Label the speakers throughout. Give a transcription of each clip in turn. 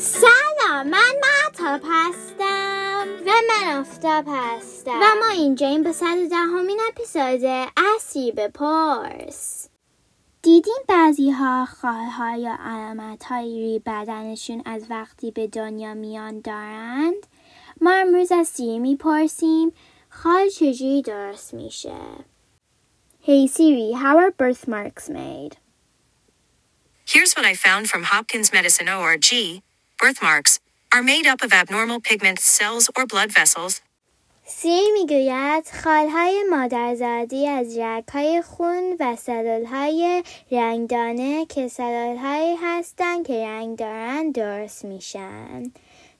Speaker 1: سلام من مهتاب هستم.
Speaker 2: و من آفتاب هستم.
Speaker 1: و ما اینجاییم به صد دهمین اپیزود اسیب پرس. دیدین بعضی ها خالها یا علامت های روی بدنشون از وقتی به دنیا میان دارند؟ ما امروز از سیری می‌پرسیم. خال چجوری درست میشه؟ Hey Siri, how are birthmarks made?
Speaker 3: Here's what I found from Hopkins Medicine ORG. Birthmarks are made up of abnormal pigment cells or blood vessels.
Speaker 1: سی می‌گوید خالهای مادرزادی از رگهای خون و سلولهای رنگدانه که سلولهایی هستند که رنگ دارن درست میشن.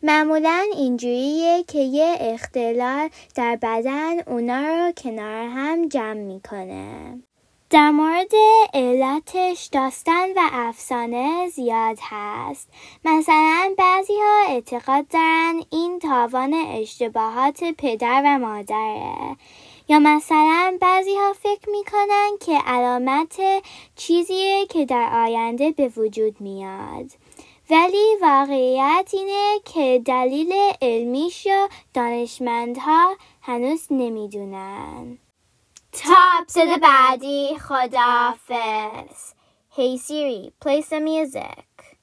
Speaker 1: معمولا اینجوریه که یه اختلال در بدن اونا رو کنار هم جمع می‌کنه. در مورد علتش داستان و افسانه زیاد هست. مثلا بعضی ها اعتقاد دارن این تاوان اشتباهات پدر و مادره. یا مثلا بعضی ها فکر می‌کنن که علامت چیزیه که در آینده به وجود میاد. ولی واقعیت اینه که دلیل علمیش یا دانشمندها هنوز نمی‌دونن. تا اپیزود بعدی خداحافظ Hey Siri, play some music.